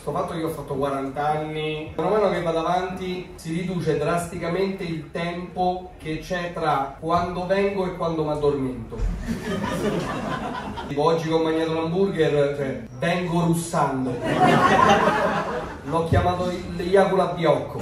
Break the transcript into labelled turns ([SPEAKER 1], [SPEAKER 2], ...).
[SPEAKER 1] sto fatto che io ho fatto 40 anni, man mano che vado avanti si riduce drasticamente il tempo che c'è tra quando vengo e quando mi addormento. tipo oggi che ho mangiato l'hamburger, cioè, vengo russando. L'ho chiamato l'Iacula Biocco.